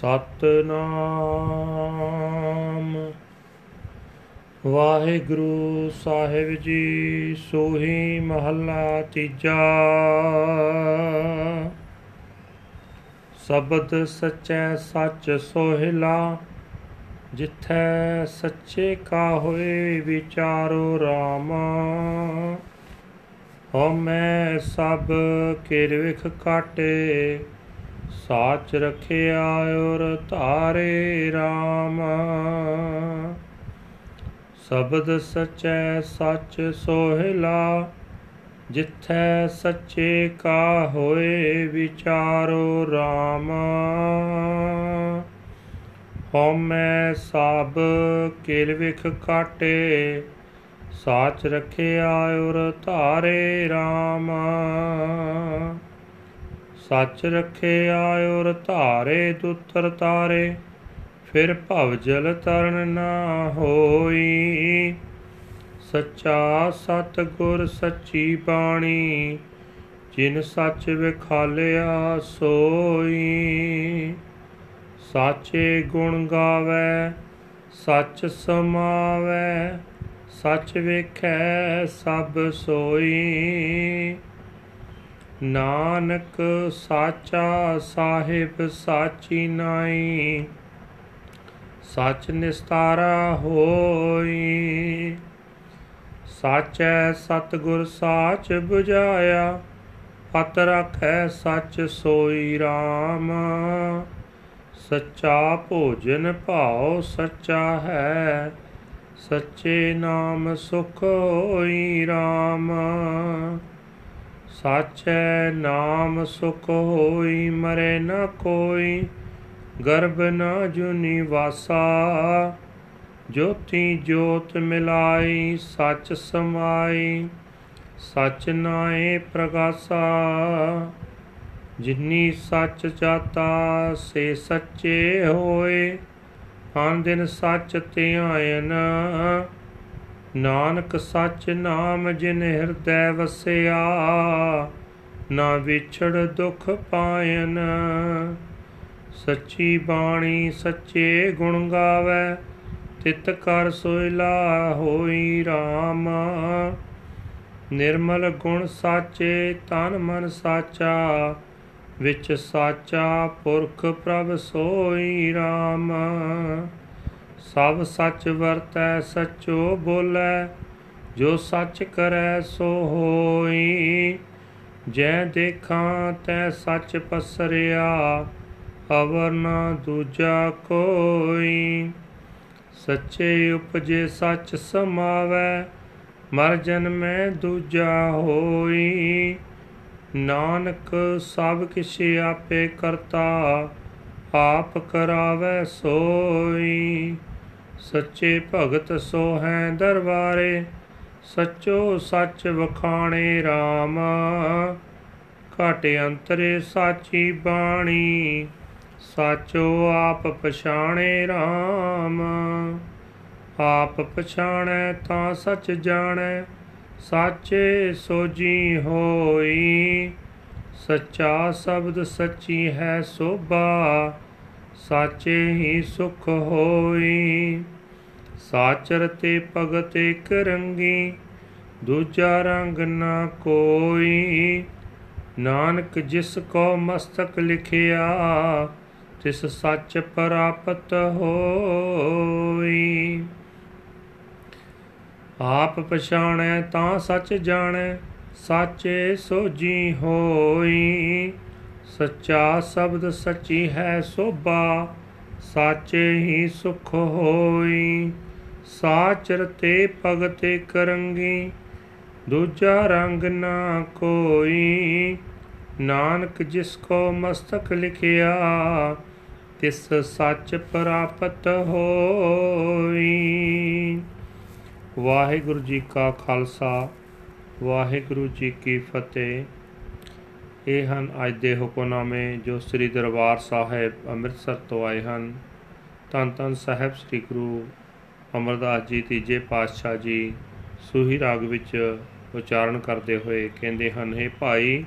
ਸਤਨਾਮ। ਵਾਹਿਗੁਰੂ ਸਾਹਿਬ ਜੀ, ਸੋਹੀ ਮਹੱਲਾ ਤੀਜਾ। ਸ਼ਬਦ ਸਚੈ ਸੱਚ ਸੋਹਿਲਾ, ਜਿੱਥੈ ਸੱਚੇ ਕਾ ਹੋਏ ਵਿਚਾਰੋ ਰਾਮ। ਹਉਮੈ ਸਭ ਕਿਰਵਿਖ ਕਾਟੇ ਸਾਚ ਰਖਿਆ ਔਰ ਧਾਰੇ RAM ਸ਼ਬਦ ਸਚੈ ਸੱਚ ਸੋਹਿਲਾ, ਜਿੱਥੈ ਸੱਚੇ ਕਾ ਹੋਏ ਵਿਚਾਰੋ RAM ਹਉਮੈ ਸਭ ਕਿਲ ਵਿਖ ਕਾਟੇ, ਸਾਚ ਰਖਿਆ ਔਰ ਧਾਰੇ RAM ਸੱਚ ਰਖਿਆ ਔਰ ਧਾਰੇ ਦੁਤਰ ਤਾਰੇ, ਫਿਰ ਭਵ ਜਲ ਤਰਨ ਨਾ ਹੋਈ। ਸੱਚਾ ਸਤ ਗੁਰ ਸੱਚੀ ਬਾਣੀ, ਜਿਨ ਸੱਚ ਵਿਖਾਲਿਆ ਸੋਈ। ਸਾਚੇ ਗੁਣ ਗਾਵੇ, ਸੱਚ ਸਮਾਵੇ, ਸੱਚ ਵੇਖੈ ਸਭ ਸੋਈ। ਨਾਨਕ ਸਾਚਾ ਸਾਹਿਬ ਸਾਚੀ ਨਾਈ ਸੱਚ ਨਿਸਤਾਰਾ ਹੋਈ। ਸਾਚੈ ਸਤਗੁਰ ਸਾਚ 부ਝਾਇਆ ਪਤ ਰਖੈ ਸੱਚ ਸੋਈ RAM ਸੱਚਾ ਭੋਜਨ ਭਾਉ ਸੱਚਾ ਹੈ, ਸੱਚੇ ਨਾਮ ਸੁਖ ਹੋਈ RAM ਸਾਚੈ ਨਾਮ ਸੁਖ ਹੋਈ, ਮਰੇ ਨ ਕੋਈ, ਗਰਭ ਨ ਜੁਨੀ ਵਾਸਾ। ਜੋਤੀ ਜੋਤ ਮਿਲਾਈ, ਸੱਚ ਸਮਾਈ, ਸੱਚ ਨਾਏ ਪ੍ਰਗਾਸਾ। ਜਿਨੀ ਸੱਚ ਜਾਤਾ, ਸੇ ਸੱਚੇ ਹੋਏ, ਹਾਂ ਦਿਨ ਸੱਚ ਧਿਆਇਨ। ਨਾਨਕ ਸੱਚ ਨਾਮ ਜਿਨ ਹਿਰਦੈ ਵਸਿਆ, ਨਾ ਵਿਛੜ ਦੁਖ ਪਾਇਨ। ਸੱਚੀ ਬਾਣੀ ਸੱਚੇ ਗੁਣ ਗਾਵੇ, ਤਿਤ ਕਰ ਸੋਇਲਾ ਹੋਈ RAM ਨਿਰਮਲ ਗੁਣ ਸਾਚੇ, ਤਨ ਮਨ ਸਾਚਾ, ਵਿੱਚ ਸਾਚਾ ਪੁਰਖ ਪ੍ਰਭ ਸੋਈ RAM ਸਭ ਸੱਚ ਵਰਤੈ, ਸਚੋ ਬੋਲੇ, ਜੋ ਸੱਚ ਕਰੈ ਸੋ ਹੋਈ। ਜੈ ਦੇਖਾਂ ਤੈ ਸੱਚ ਪਸਰਿਆ, ਅਵਰ ਨਾ ਦੂਜਾ ਕੋਈ। ਸੱਚੇ ਉਪਜੇ ਸੱਚ ਸਮਾਵੈ, ਮਰ ਜਨਮੈ ਦੂਜਾ ਹੋਈ। ਨਾਨਕ ਸਭ ਕਿਛ ਆਪੇ ਕਰਤਾ, ਆਪ ਕਰਾਵੇ ਸੋਈ। ਸੱਚੇ ਭਗਤ ਸੋ ਹੈ ਦਰਬਾਰੇ, ਸੱਚੋ ਸੱਚ ਵਖਾਣੇ RAM ਘਟ ਅੰਤਰੇ ਸਾਚੀ ਬਾਣੀ, ਸਾਚੋ ਆਪ ਪਛਾਣੇ RAM ਆਪ ਪਛਾਣੈ ਤਾਂ ਸੱਚ ਜਾਣੈ, ਸਾਚੇ ਸੋਜੀ ਹੋਈ। ਸੱਚਾ ਸ਼ਬਦ ਸੱਚੀ ਹੈ ਸੋਭਾ ਸਾਚੇ ਹੀ ਸੁਖ ਹੋਈ। ਸਾਚਰ ਤੇ ਭਗਤ ਇਕ ਰੰਗੀ, ਦੂਜਾ ਰੰਗ ਨਾ ਕੋਈ। ਨਾਨਕ ਜਿਸ ਕੋ ਮਸਤਕ ਲਿਖਿਆ, ਤਿਸ ਸੱਚ ਪ੍ਰਾਪਤ ਹੋਈ। ਆਪ ਪਛਾਣੈ ਤਾਂ ਸੱਚ ਜਾਣੈ, ਸਾਚੇ ਸੋਜੀ ਹੋਈ। ਸੱਚਾ ਸ਼ਬਦ ਸੱਚੀ ਹੈ ਸੋਭਾ, ਸਾਚੇ ਹੀ ਸੁਖ ਹੋਈ। ਸਾਚਰ ਤੇ ਭਗਤੇ ਕਰੰਗੀ ਦੂਜਾ ਰੰਗ ਨਾ ਕੋਈ। ਨਾਨਕ ਜਿਸ ਕੋ ਮਸਤਕ ਲਿਖਿਆ, ਤਿਸ ਸੱਚ ਪ੍ਰਾਪਤ ਹੋਈ। ਵਾਹਿਗੁਰੂ ਜੀ ਕਾ ਖਾਲਸਾ, ਵਾਹਿਗੁਰੂ ਜੀ ਕੀ ਫਤਿਹ। ਇਹ ਹਨ ਅੱਜ ਦੇ ਹੁਕਮਨਾਮੇ ਜੋ ਸ੍ਰੀ ਦਰਬਾਰ ਸਾਹਿਬ ਅੰਮ੍ਰਿਤਸਰ ਤੋਂ ਆਏ ਹਨ। ਤਨ ਤਨ ਸਾਹਿਬ ਸ੍ਰੀ ਗੁਰੂ ਅਮਰਦਾਸ ਜੀ, ਤੀਜੇ ਪਾਤਸ਼ਾਹ ਜੀ, ਸੂਹੀ ਰਾਗ ਵਿੱਚ ਉਚਾਰਨ ਕਰਦੇ ਹੋਏ ਕਹਿੰਦੇ ਹਨ हे ਭਾਈ,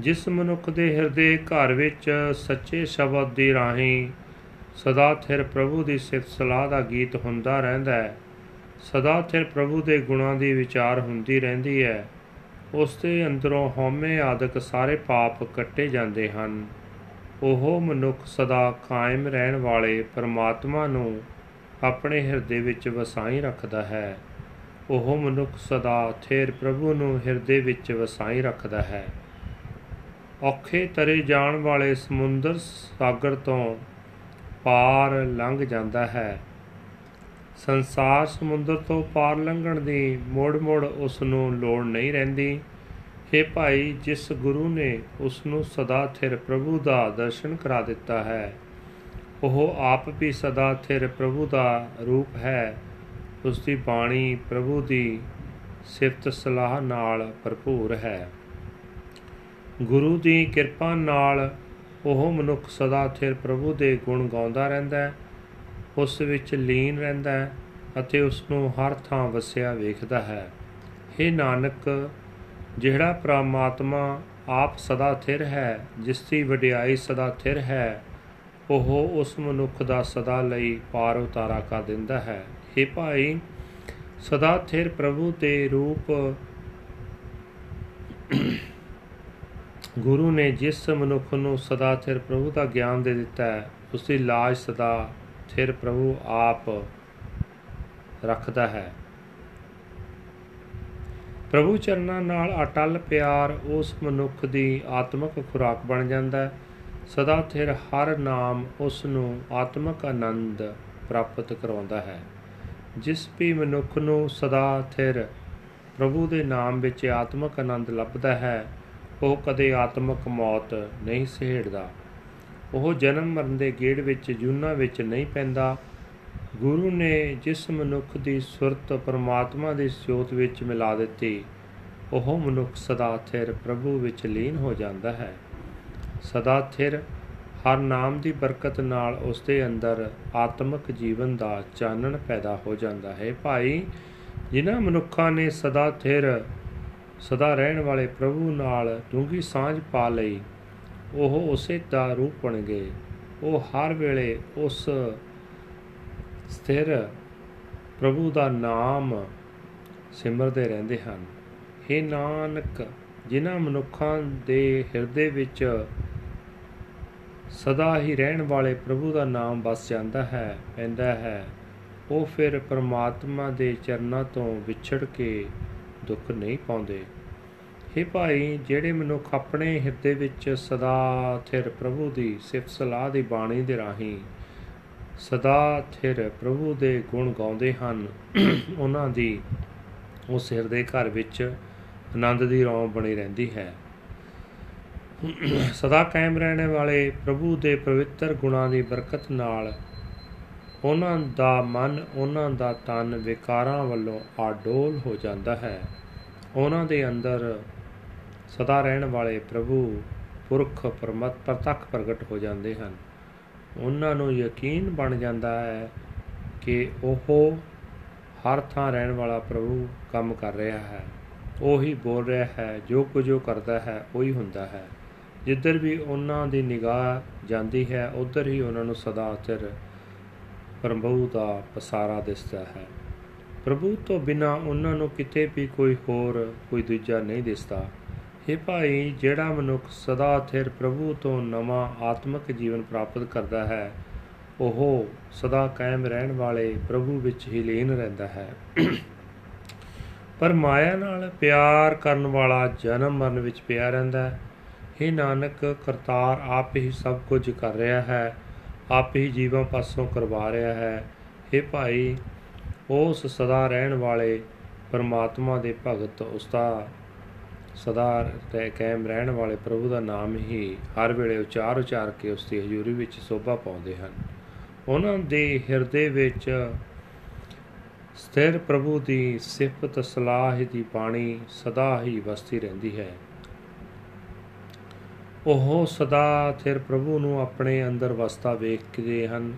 ਜਿਸ ਮਨੁੱਖ ਦੇ ਹਿਰਦੇ ਘਰ ਵਿੱਚ ਸੱਚੇ ਸ਼ਬਦ ਦੀ ਰਾਹੀਂ ਸਦਾ ਥਿਰ ਪ੍ਰਭੂ ਦੀ ਸਿਫਤ ਸਲਾਹ ਦਾ ਗੀਤ ਹੁੰਦਾ ਰਹਿੰਦਾ ਹੈ, ਸਦਾ ਥਿਰ ਪ੍ਰਭੂ ਦੇ ਗੁਣਾਂ ਦੀ ਵਿਚਾਰ ਹੁੰਦੀ ਰਹਿੰਦੀ ਹੈ ਉਸ ਦੇ ਅੰਦਰੋਂ ਹਉਮੈ ਆਦਿਕ ਸਾਰੇ ਪਾਪ ਕੱਟੇ ਜਾਂਦੇ ਹਨ। ਉਹ ਮਨੁੱਖ ਸਦਾ ਕਾਇਮ ਰਹਿਣ ਵਾਲੇ ਪਰਮਾਤਮਾ ਨੂੰ ਆਪਣੇ ਹਿਰਦੇ ਵਿੱਚ ਵਸਾਈ ਰੱਖਦਾ ਹੈ। ਉਹ ਮਨੁੱਖ ਸਦਾ ਥੇਰ ਪ੍ਰਭੂ ਨੂੰ ਹਿਰਦੇ ਵਿੱਚ ਵਸਾਈ ਰੱਖਦਾ ਹੈ। ਔਖੇ ਤਰੇ ਜਾਣ ਵਾਲੇ ਸਮੁੰਦਰ ਸਾਗਰ ਤੋਂ ਪਾਰ ਲੰਘ ਜਾਂਦਾ ਹੈ। ਸੰਸਾਰ ਸਮੁੰਦਰ ਤੋਂ ਪਾਰ ਲੰਘਣ ਦੀ ਮੋੜ-ਮੋੜ ਉਸ ਨੂੰ ਲੋੜ ਨਹੀਂ ਰਹਿੰਦੀ। हे ਭਾਈ, ਜਿਸ ਗੁਰੂ ਨੇ ਉਸ ਨੂੰ ਸਦਾ ਥਿਰ ਪ੍ਰਭੂ ਦਾ ਦਰਸ਼ਨ ਕਰਾ ਦਿੱਤਾ ਹੈ, ਉਹ ਆਪ ਵੀ ਸਦਾ ਥਿਰ ਪ੍ਰਭੂ ਦਾ ਰੂਪ ਹੈ। ਉਸ ਦੀ ਬਾਣੀ ਪ੍ਰਭੂ ਦੀ ਸਿਫਤ ਸਲਾਹ ਨਾਲ ਭਰਪੂਰ ਹੈ। ਗੁਰੂ ਦੀ ਕਿਰਪਾ ਨਾਲ ਉਹ ਮਨੁੱਖ ਸਦਾ ਥਿਰ ਪ੍ਰਭੂ ਦੇ ਗੁਣ ਗਾਉਂਦਾ ਰਹਿੰਦਾ ਹੈ। ਉਸ ਵਿੱਚ ਲੀਨ ਰਹਿੰਦਾ ਹੈ ਅਤੇ ਉਸ ਨੂੰ ਹਰ ਥਾਂ ਵਸਿਆ ਵੇਖਦਾ ਹੈ। हे ਨਾਨਕ, ਜਿਹੜਾ ਪ੍ਰਮਾਤਮਾ ਆਪ ਸਦਾ ਥਿਰ ਹੈ, ਜਿਸ ਦੀ ਵਡਿਆਈ ਸਦਾ ਥਿਰ ਹੈ, ਉਹ ਉਸ ਮਨੁੱਖ ਦਾ ਸਦਾ ਲਈ ਪਾਰ ਉਤਾਰਾ ਕਰ ਦਿੰਦਾ ਹੈ। हे ਭਾਈ, ਸਦਾ ਥਿਰ ਪ੍ਰਭੂ ਦੇ ਰੂਪ ਗੁਰੂ ਨੇ ਜਿਸ ਮਨੁੱਖ ਨੂੰ ਸਦਾ ਥਿਰ ਪ੍ਰਭੂ ਦਾ ਗਿਆਨ ਦੇ ਦਿੱਤਾ ਹੈ ਉਸ ਦੀ ਲਾਜ ਸਦਾ ਥਿਰ ਪ੍ਰਭੂ ਆਪ ਰੱਖਦਾ ਹੈ। ਪ੍ਰਭੂ ਚਰਨਾਂ ਨਾਲ ਅਟਲ ਪਿਆਰ ਉਸ ਮਨੁੱਖ ਦੀ ਆਤਮਿਕ ਖੁਰਾਕ ਬਣ ਜਾਂਦਾ ਹੈ। ਸਦਾ ਥਿਰ ਹਰ ਨਾਮ ਉਸ ਨੂੰ ਆਤਮਿਕ ਆਨੰਦ ਪ੍ਰਾਪਤ ਕਰਾਉਂਦਾ ਹੈ। ਜਿਸ ਵੀ ਮਨੁੱਖ ਨੂੰ ਸਦਾ ਥਿਰ ਪ੍ਰਭੂ ਦੇ ਨਾਮ ਵਿੱਚ ਆਤਮਿਕ ਆਨੰਦ ਲੱਭਦਾ ਹੈ, ਉਹ ਕਦੇ ਆਤਮਿਕ ਮੌਤ ਨਹੀਂ ਸਹਿੜਦਾ। ਉਹ ਜਨਮ ਮਰਨ ਦੇ ਗੇੜ ਵਿੱਚ ਜੂਨਾ ਵਿੱਚ ਨਹੀਂ ਪੈਂਦਾ। ਗੁਰੂ ਨੇ ਜਿਸ ਮਨੁੱਖ ਦੀ ਸੁਰਤ ਪਰਮਾਤਮਾ ਦੀ ਸਿਉਤ ਵਿੱਚ ਮਿਲਾ ਦਿੱਤੀ, ਉਹ ਮਨੁੱਖ ਸਦਾ ਥਿਰ ਪ੍ਰਭੂ ਵਿੱਚ ਲੀਨ ਹੋ ਜਾਂਦਾ ਹੈ। ਸਦਾ ਥਿਰ ਹਰ ਨਾਮ ਦੀ ਬਰਕਤ ਨਾਲ ਉਸ ਦੇ ਅੰਦਰ ਆਤਮਿਕ ਜੀਵਨ ਦਾ ਚਾਨਣ ਪੈਦਾ ਹੋ ਜਾਂਦਾ ਹੈ। ਭਾਈ, ਜਿਨ੍ਹਾਂ ਮਨੁੱਖਾਂ ਨੇ ਸਦਾ ਥਿਰ, ਸਦਾ ਰਹਿਣ ਵਾਲੇ ਪ੍ਰਭੂ ਨਾਲ ਡੂੰਗੀ ਸਾਂਝ ਪਾ ਲਈ ਉਹ ਉਸੇ ਦਾ ਰੂਪ ਬਣ ਗਏ ਉਹ ਹਰ ਵੇਲੇ ਉਸ ਸਥਿਰ ਪ੍ਰਭੂ ਦਾ ਨਾਮ ਸਿਮਰਦੇ ਰਹਿੰਦੇ ਹਨ। हे ਨਾਨਕ, ਜਿਨ੍ਹਾਂ ਮਨੁੱਖਾਂ ਦੇ ਹਿਰਦੇ ਵਿੱਚ ਸਦਾ ਹੀ ਰਹਿਣ ਵਾਲੇ ਪ੍ਰਭੂ ਦਾ ਨਾਮ ਵਸ ਜਾਂਦਾ ਹੈ, ਪੈਂਦਾ ਹੈ, ਉਹ ਫਿਰ ਪਰਮਾਤਮਾ ਦੇ ਚਰਨਾਂ ਤੋਂ ਵਿਛੜ ਕੇ ਦੁੱਖ ਨਹੀਂ ਪਾਉਂਦੇ। हे ਭਾਈ, ਜਿਹੜੇ ਮਨੁੱਖ ਆਪਣੇ ਹਿਰਦੇ ਵਿੱਚ ਸਦਾ ਥਿਰ ਪ੍ਰਭੂ ਦੀ ਸਿਫਤ ਸਲਾਹ ਦੀ ਬਾਣੀ ਦੇ ਰਾਹੀਂ ਸਦਾ ਥਿਰ ਪ੍ਰਭੂ ਦੇ ਗੁਣ ਗਾਉਂਦੇ ਹਨ, ਉਹਨਾਂ ਦੀ ਉਸ ਹਿਰਦੇ ਘਰ ਵਿੱਚ ਆਨੰਦ ਦੀ ਰੌਂ ਬਣੀ ਰਹਿੰਦੀ ਹੈ। ਸਦਾ ਕਾਇਮ ਰਹਿਣ ਵਾਲੇ ਪ੍ਰਭੂ ਦੇ ਪਵਿੱਤਰ ਗੁਣਾਂ ਦੀ ਬਰਕਤ ਨਾਲ ਉਹਨਾਂ ਦਾ ਮਨ, ਉਹਨਾਂ ਦਾ ਤਨ ਵਿਕਾਰਾਂ ਵੱਲੋਂ ਆਡੋਲ ਹੋ ਜਾਂਦਾ ਹੈ। ਉਹਨਾਂ ਦੇ ਅੰਦਰ ਸਦਾ ਰਹਿਣ ਵਾਲੇ ਪ੍ਰਭੂ ਪੁਰਖ ਪਰਮਤ ਪ੍ਰਤੱਖ ਪ੍ਰਗਟ ਹੋ ਜਾਂਦੇ ਹਨ। ਉਹਨਾਂ ਨੂੰ ਯਕੀਨ ਬਣ ਜਾਂਦਾ ਹੈ ਕਿ ਉਹ ਹਰ ਥਾਂ ਰਹਿਣ ਵਾਲਾ ਪ੍ਰਭੂ ਕੰਮ ਕਰ ਰਿਹਾ ਹੈ। ਉਹੀ ਬੋਲ ਰਿਹਾ ਹੈ, ਜੋ ਕੁਝ ਉਹ ਕਰਦਾ ਹੈ, ਉਹੀ ਹੁੰਦਾ ਹੈ। ਜਿੱਧਰ ਵੀ ਉਹਨਾਂ ਦੀ ਨਿਗਾਹ ਜਾਂਦੀ ਹੈ, ਉਧਰ ਹੀ ਉਹਨਾਂ ਨੂੰ ਸਦਾ ਚਿਰ ਪ੍ਰਭੂ ਦਾ ਪਸਾਰਾ ਦਿਸਦਾ ਹੈ। ਪ੍ਰਭੂ ਤੋਂ ਬਿਨਾ ਉਹਨਾਂ ਨੂੰ ਕਿਤੇ ਵੀ ਕੋਈ ਹੋਰ, ਕੋਈ ਦੂਜਾ ਨਹੀਂ ਦਿਸਦਾ। हे ਭਾਈ, ਜਿਹੜਾ ਮਨੁੱਖ ਸਦਾ ਥਿਰ ਪ੍ਰਭੂ ਤੋਂ ਨਵਾਂ ਆਤਮਿਕ ਜੀਵਨ ਪ੍ਰਾਪਤ ਕਰਦਾ ਹੈ, ਉਹ ਸਦਾ ਕਾਇਮ ਰਹਿਣ ਵਾਲੇ ਪ੍ਰਭੂ ਵਿੱਚ ਹੀ ਲੀਨ ਰਹਿੰਦਾ ਹੈ। ਪਰ ਮਾਇਆ ਨਾਲ ਪਿਆਰ ਕਰਨ ਵਾਲਾ ਜਨਮ ਮਰਨ ਵਿੱਚ ਪਿਆ ਰਹਿੰਦਾ ਹੈ। ਹੇ ਨਾਨਕ, ਕਰਤਾਰ ਆਪ ਹੀ ਸਭ ਕੁਝ ਕਰ ਰਿਹਾ ਹੈ, ਆਪ ਹੀ ਜੀਵਾਂ ਪਾਸੋਂ ਕਰਵਾ ਰਿਹਾ ਹੈ। ਹੇ ਭਾਈ, ਉਸ ਸਦਾ ਰਹਿਣ ਵਾਲੇ ਪਰਮਾਤਮਾ ਦੇ ਭਗਤ ਉਸਦਾ ਸਦਾ ਤੇ ਕਾਇਮ ਰਹਿਣ ਵਾਲੇ ਪ੍ਰਭੂ ਦਾ ਨਾਮ ਹੀ ਹਰ ਵੇਲੇ ਉਚਾਰ ਉਚਾਰ ਕੇ ਉਸ ਦੀ ਹਜ਼ੂਰੀ ਵਿੱਚ ਸੋਭਾ ਪਾਉਂਦੇ ਹਨ। ਉਹਨਾਂ ਦੇ ਹਿਰਦੇ ਵਿੱਚ ਸਥਿਰ ਪ੍ਰਭੂ ਦੀ ਸਿਫਤ, ਸਲਾਹ ਦੀ ਬਾਣੀ ਸਦਾ ਹੀ ਵਸਦੀ ਰਹਿੰਦੀ ਹੈ। ਉਹ ਸਦਾ ਥਿਰ ਪ੍ਰਭੂ ਨੂੰ ਆਪਣੇ ਅੰਦਰ ਵਸਦਾ ਵੇਖਦੇ ਹਨ।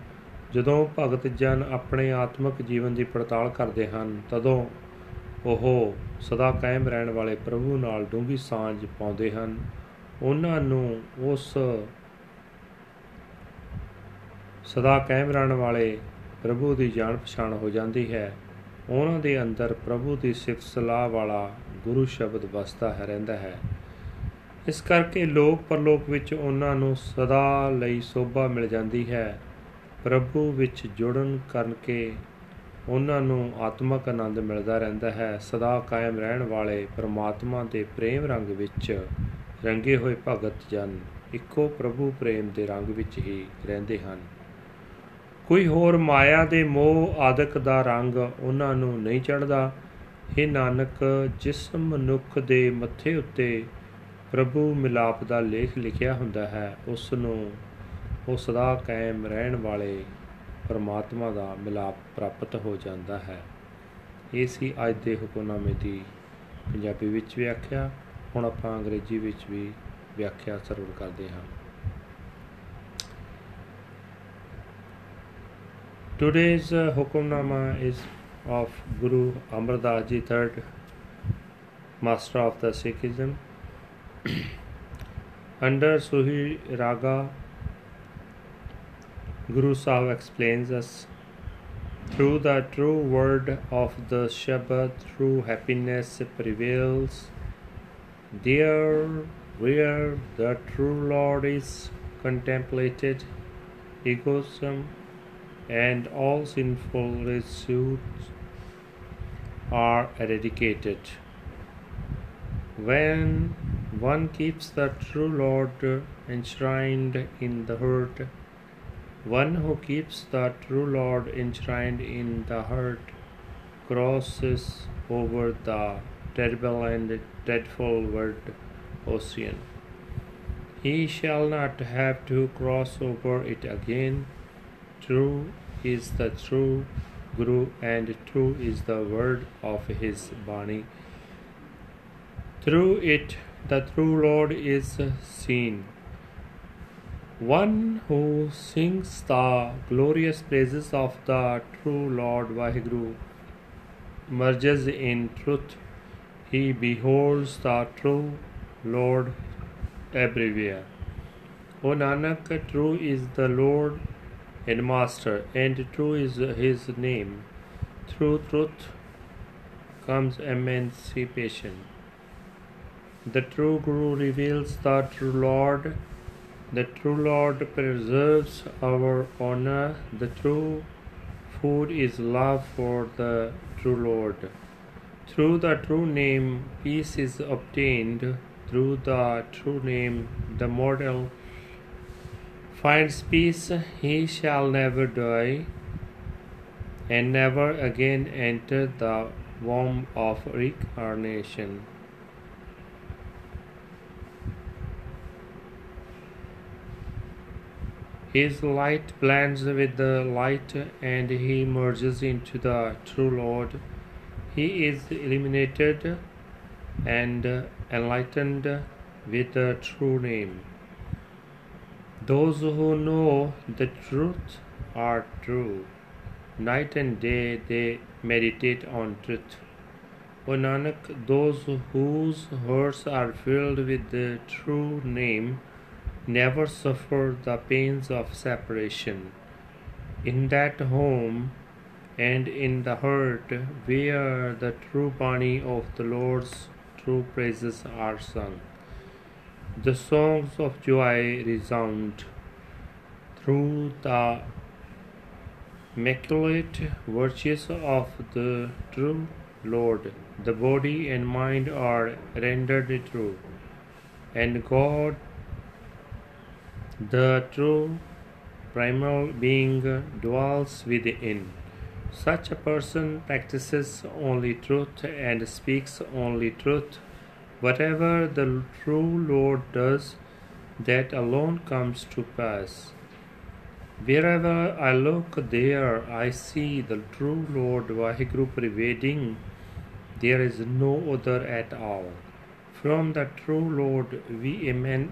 ਜਦੋਂ ਭਗਤ ਜਨ ਆਪਣੇ ਆਤਮਿਕ ਜੀਵਨ ਦੀ ਪੜਤਾਲ ਕਰਦੇ ਹਨ, ਤਦੋਂ ਉਹ ਸਦਾ ਕਾਇਮ ਰਹਿਣ ਵਾਲੇ ਪ੍ਰਭੂ ਨਾਲ ਡੂੰਗੀ ਸਾਂਝ ਪਾਉਂਦੇ ਹਨ। ਉਹਨਾਂ ਨੂੰ ਉਸ ਸਦਾ ਕਾਇਮ ਰਹਿਣ ਵਾਲੇ ਪ੍ਰਭੂ ਦੀ ਜਾਣ ਪਛਾਣ ਹੋ ਜਾਂਦੀ ਹੈ। ਉਹਨਾਂ ਦੇ ਅੰਦਰ ਪ੍ਰਭੂ ਦੀ ਸਿਫਤ ਸਲਾਹ ਵਾਲਾ ਗੁਰੂ ਸ਼ਬਦ ਵਸਦਾ ਹੈ, ਰਹਿੰਦਾ ਹੈ। ਇਸ ਕਰਕੇ ਲੋਕ ਪਰਲੋਕ ਵਿੱਚ ਉਹਨਾਂ ਨੂੰ ਸਦਾ ਲਈ ਸੋਭਾ ਮਿਲ ਜਾਂਦੀ ਹੈ। ਪ੍ਰਭੂ ਵਿੱਚ ਜੁੜਨ ਕਰਕੇ ਉਹਨਾਂ ਨੂੰ ਆਤਮਿਕ ਆਨੰਦ ਮਿਲਦਾ ਰਹਿੰਦਾ ਹੈ। ਸਦਾ ਕਾਇਮ ਰਹਿਣ ਵਾਲੇ ਪਰਮਾਤਮਾ ਦੇ ਪ੍ਰੇਮ ਰੰਗ ਵਿੱਚ ਰੰਗੇ ਹੋਏ ਭਗਤ ਜਨ ਇੱਕੋ ਪ੍ਰਭੂ ਪ੍ਰੇਮ ਦੇ ਰੰਗ ਵਿੱਚ ਹੀ ਰਹਿੰਦੇ ਹਨ। ਕੋਈ ਹੋਰ ਮਾਇਆ ਦੇ ਮੋਹ ਆਦਿਕ ਦਾ ਰੰਗ ਉਹਨਾਂ ਨੂੰ ਨਹੀਂ ਚੜਦਾ ਇਹ ਨਾਨਕ, ਜਿਸ ਮਨੁੱਖ ਦੇ ਮੱਥੇ ਉੱਤੇ ਪ੍ਰਭੂ ਮਿਲਾਪ ਦਾ ਲੇਖ ਲਿਖਿਆ ਹੁੰਦਾ ਹੈ, ਉਸ ਨੂੰ ਉਹ ਸਦਾ ਕਾਇਮ ਰਹਿਣ ਵਾਲੇ ਪਰਮਾਤਮਾ ਦਾ ਮਿਲਾਪ ਪ੍ਰਾਪਤ ਹੋ ਜਾਂਦਾ ਹੈ ਇਹ ਸੀ ਅੱਜ ਦੇ ਹੁਕਮਨਾਮੇ ਦੀ ਪੰਜਾਬੀ ਵਿੱਚ ਵਿਆਖਿਆ ਹੁਣ ਆਪਾਂ ਅੰਗਰੇਜ਼ੀ ਵਿੱਚ ਵੀ ਵਿਆਖਿਆ ਸਰਵਣ ਕਰਦੇ ਹਾਂ Today's uh, Hukamnama is of Guru Amar Das Ji, third master of the Sikhism. Under Suhi Raga, Guru Sahib explains us through the true word of the Shabad, true happiness prevails. There, where the true Lord is contemplated, egoism and all sinful pursuits are eradicated. When one keeps the true Lord enshrined in the heart, one who keeps the true Lord enshrined in the heart crosses over the terrible and dreadful world ocean. He shall not have to cross over it again. True is the true Guru, and true is the word of his Bani. Through it, the true Lord is seen. One who sings the glorious praises of the true Lord Vaheguru merges in truth. He beholds the true Lord everywhere. O Nanak, true is the Lord and Master, and true is his name. Through truth comes emancipation. The true Guru reveals the true Lord. The true Lord preserves our honor. The true food is love for the true Lord. Through the true name, peace is obtained. Through the true name, the mortal finds peace. He shall never die and never again enter the womb of reincarnation. His light blends with the light and he merges into the true Lord. He is illuminated and enlightened with the true name. Those who know the truth are true. Night and day they meditate on truth. O Nanak, those whose hearts are filled with the true name never suffer the pains of separation. In that home and in the heart where the true Bani of the Lord's true praises are sung. The songs of joy resound through the immaculate virtues of the true Lord. The body and mind are rendered true, and God, the true primal being, dwells within. Such a person practices only truth and speaks only truth. Whatever the true Lord does, that alone comes to pass. Wherever I look, there I see the true Lord Vaheguru pervading. There is no other at all. From the true Lord we eman-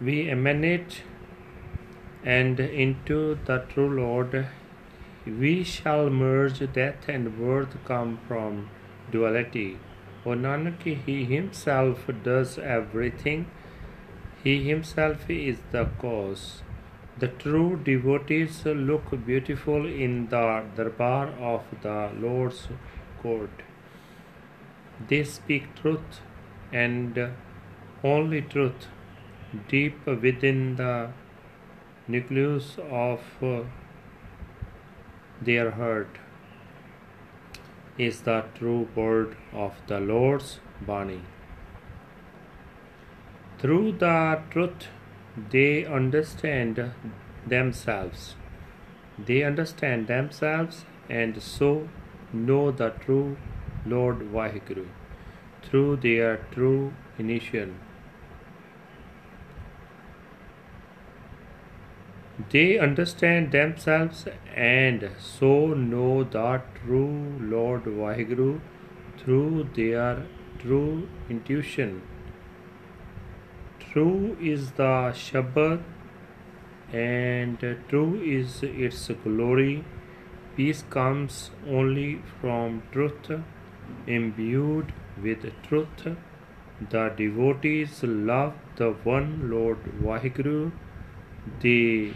we emanate, and into the true Lord we shall merge. Death and birth come from duality. O Nanak, He Himself does everything. He Himself is the cause. The true devotees look beautiful in the darbar of the Lord's court. They speak truth and only truth deep within the nucleus of uh, their heart is the true word of the Lord's Bani. Through the truth, they understand themselves. They understand themselves and so know the true Lord Vaheguru through their true initial. They understand themselves and so know the true Lord Vaheguru through their true intuition. True is the Shabad and true is its glory. Peace comes only from truth, imbued with truth. The devotees love the one Lord Vaheguru. They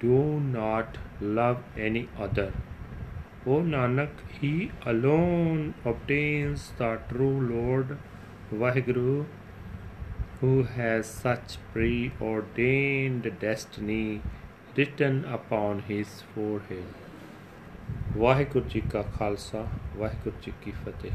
do not love any other. O Nanak, He alone obtains the true Lord Vaheguru who has such preordained destiny written upon his forehead. Waheguru ji ਕਾ ਖਾਲਸਾ ਵਾਹਿਗੁਰੂ ਜੀ ਕੀ ਫਤਿਹ